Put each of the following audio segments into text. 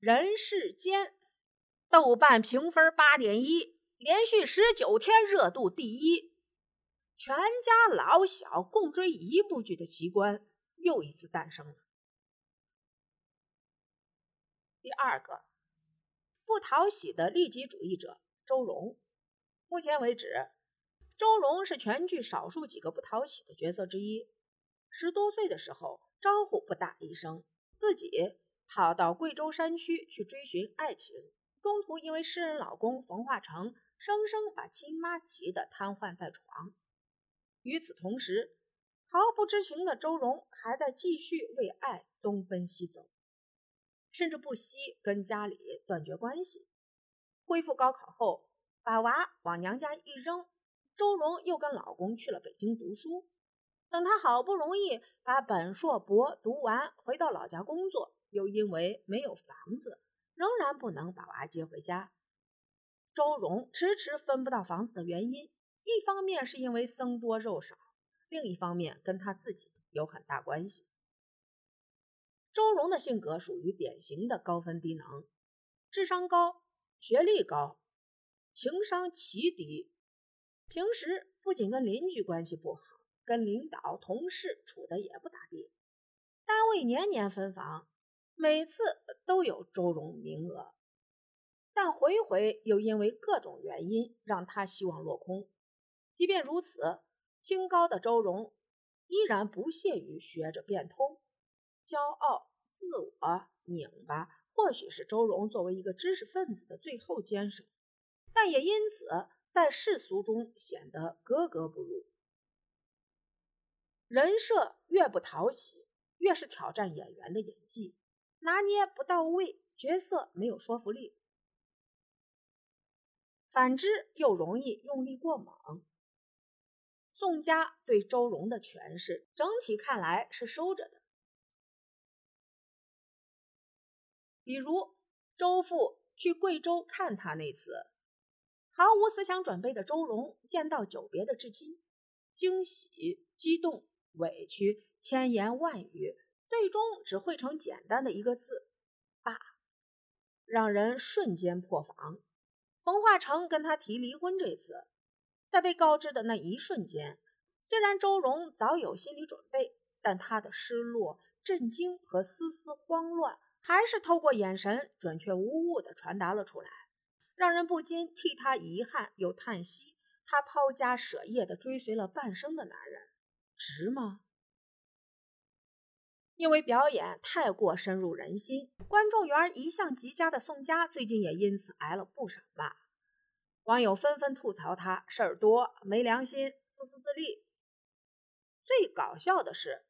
人世间，豆瓣评分八点一，连续十九天热度第一。全家老小共追一部剧的奇观又一次诞生了。第二个，不讨喜的利己主义者周蓉。目前为止，周蓉是全剧少数几个不讨喜的角色之一。十多岁的时候，招呼不打一声，自己跑到贵州山区去追寻爱情，中途因为诗人老公冯化成生生把亲妈急得瘫痪在床。与此同时，毫不知情的周蓉还在继续为爱东奔西走，甚至不惜跟家里断绝关系。恢复高考后，把娃往娘家一扔，周蓉又跟老公去了北京读书。等她好不容易把本硕博读完，回到老家工作，又因为没有房子，仍然不能把娃接回家。周荣迟迟分不到房子的原因。一方面是因为僧多肉少，另一方面跟他自己有很大关系。周荣的性格属于典型的高分低能，智商高，学历高，情商奇低。平时不仅跟邻居关系不好，跟领导、同事处的也不咋地。单位年年分房，每次都有周荣名额，但回回又因为各种原因让他希望落空。即便如此，清高的周荣依然不屑于学着变通，骄傲、自我、拧巴，或许是周荣作为一个知识分子的最后坚守，但也因此在世俗中显得格格不入。人设越不讨喜，越是挑战演员的演技，拿捏不到位，角色没有说服力；反之，又容易用力过猛。宋佳对周荣的诠释，整体看来是收着的。比如周父去贵州看他那次，毫无思想准备的周荣见到久别的至亲，惊喜、激动、委屈，千言万语，最终只汇成简单的一个字：爸，让人瞬间破防。冯化成跟他提离婚这次。在被告知的那一瞬间，虽然周蓉早有心理准备，但她的失落、震惊和丝丝慌乱，还是透过眼神准确无误地传达了出来，让人不禁替他遗憾又叹息。他抛家舍业的追随了半生的男人，值吗？因为表演太过深入人心，观众缘一向极佳的宋佳，最近也因此挨了不少骂。网友纷纷吐槽他事儿多、没良心、自私自利。最搞笑的是，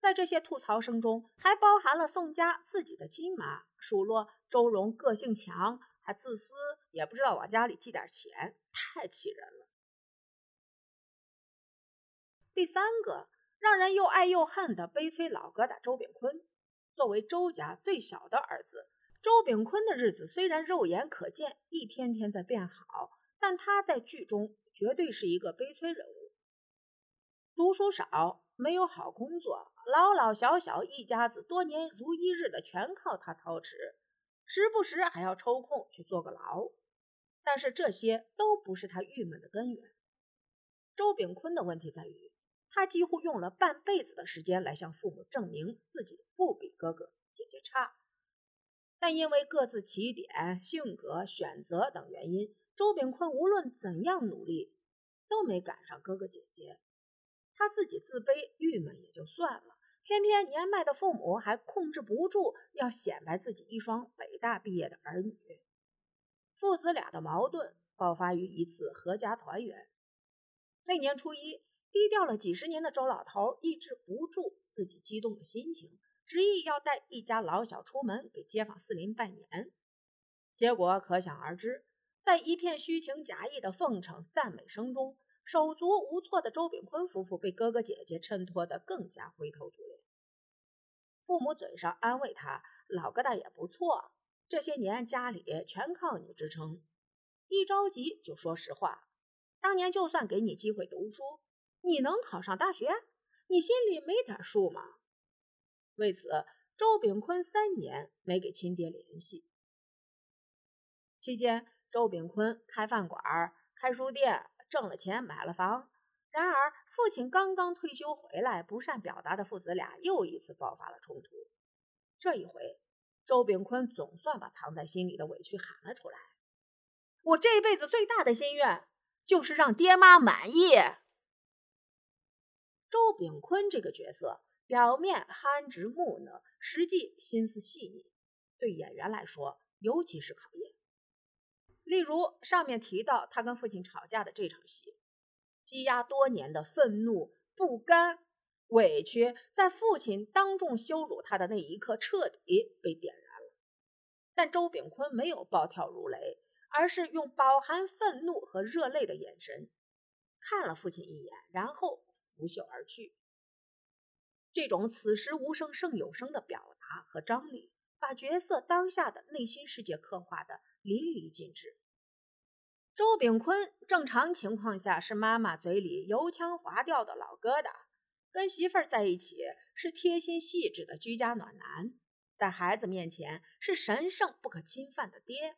在这些吐槽声中，还包含了宋佳自己的亲妈，数落周蓉个性强，还自私，也不知道往家里寄点钱，太气人了。第三个让人又爱又恨的悲催老疙瘩周炳坤，作为周家最小的儿子。周炳坤的日子虽然肉眼可见一天天在变好，但他在剧中绝对是一个悲催人物。读书少，没有好工作，老老小小一家子多年如一日的全靠他操持，时不时还要抽空去坐个牢。但是这些都不是他郁闷的根源。周炳坤的问题在于，他几乎用了半辈子的时间来向父母证明自己不比哥哥姐姐差。但因为各自起点、性格、选择等原因，周炳坤无论怎样努力，都没赶上哥哥姐姐。他自己自卑、郁闷也就算了，偏偏年迈的父母还控制不住要显摆自己一双北大毕业的儿女。父子俩的矛盾爆发于一次阖家团圆。那年初一，低调了几十年的周老头抑制不住自己激动的心情。执意要带一家老小出门给街坊四邻拜年，结果可想而知。在一片虚情假意的奉承赞美声中，手足无措的周炳坤夫妇被哥哥姐姐衬托得更加灰头土脸。父母嘴上安慰他：“老疙瘩也不错，这些年家里全靠你支撑。”一着急就说实话：“当年就算给你机会读书，你能考上大学？你心里没点数吗？”为此，周炳坤三年没给亲爹联系。期间，周炳坤开饭馆、开书店，挣了钱买了房。然而，父亲刚刚退休回来，不善表达的父子俩又一次爆发了冲突。这一回，周炳坤总算把藏在心里的委屈喊了出来：“我这辈子最大的心愿就是让爹妈满意。”周炳坤这个角色，表面憨直木讷，实际心思细腻，对演员来说尤其是考验。例如上面提到他跟父亲吵架的这场戏。积压多年的愤怒、不甘、委屈，在父亲当众羞辱他的那一刻，彻底被点燃了。但周炳坤没有暴跳如雷，而是用饱含愤怒和热泪的眼神看了父亲一眼，然后拂袖而去。这种此时无声胜有声的表达和张力，把角色当下的内心世界刻画的淋漓尽致。周炳坤正常情况下是妈妈嘴里油腔滑调的老疙瘩，跟媳妇儿在一起是贴心细致的居家暖男，在孩子面前是神圣不可侵犯的爹。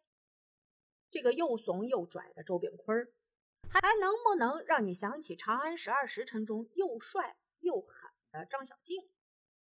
这个又怂又拽的周炳坤，还能不能让你想起《长安十二时辰》中又帅又狠的张小静？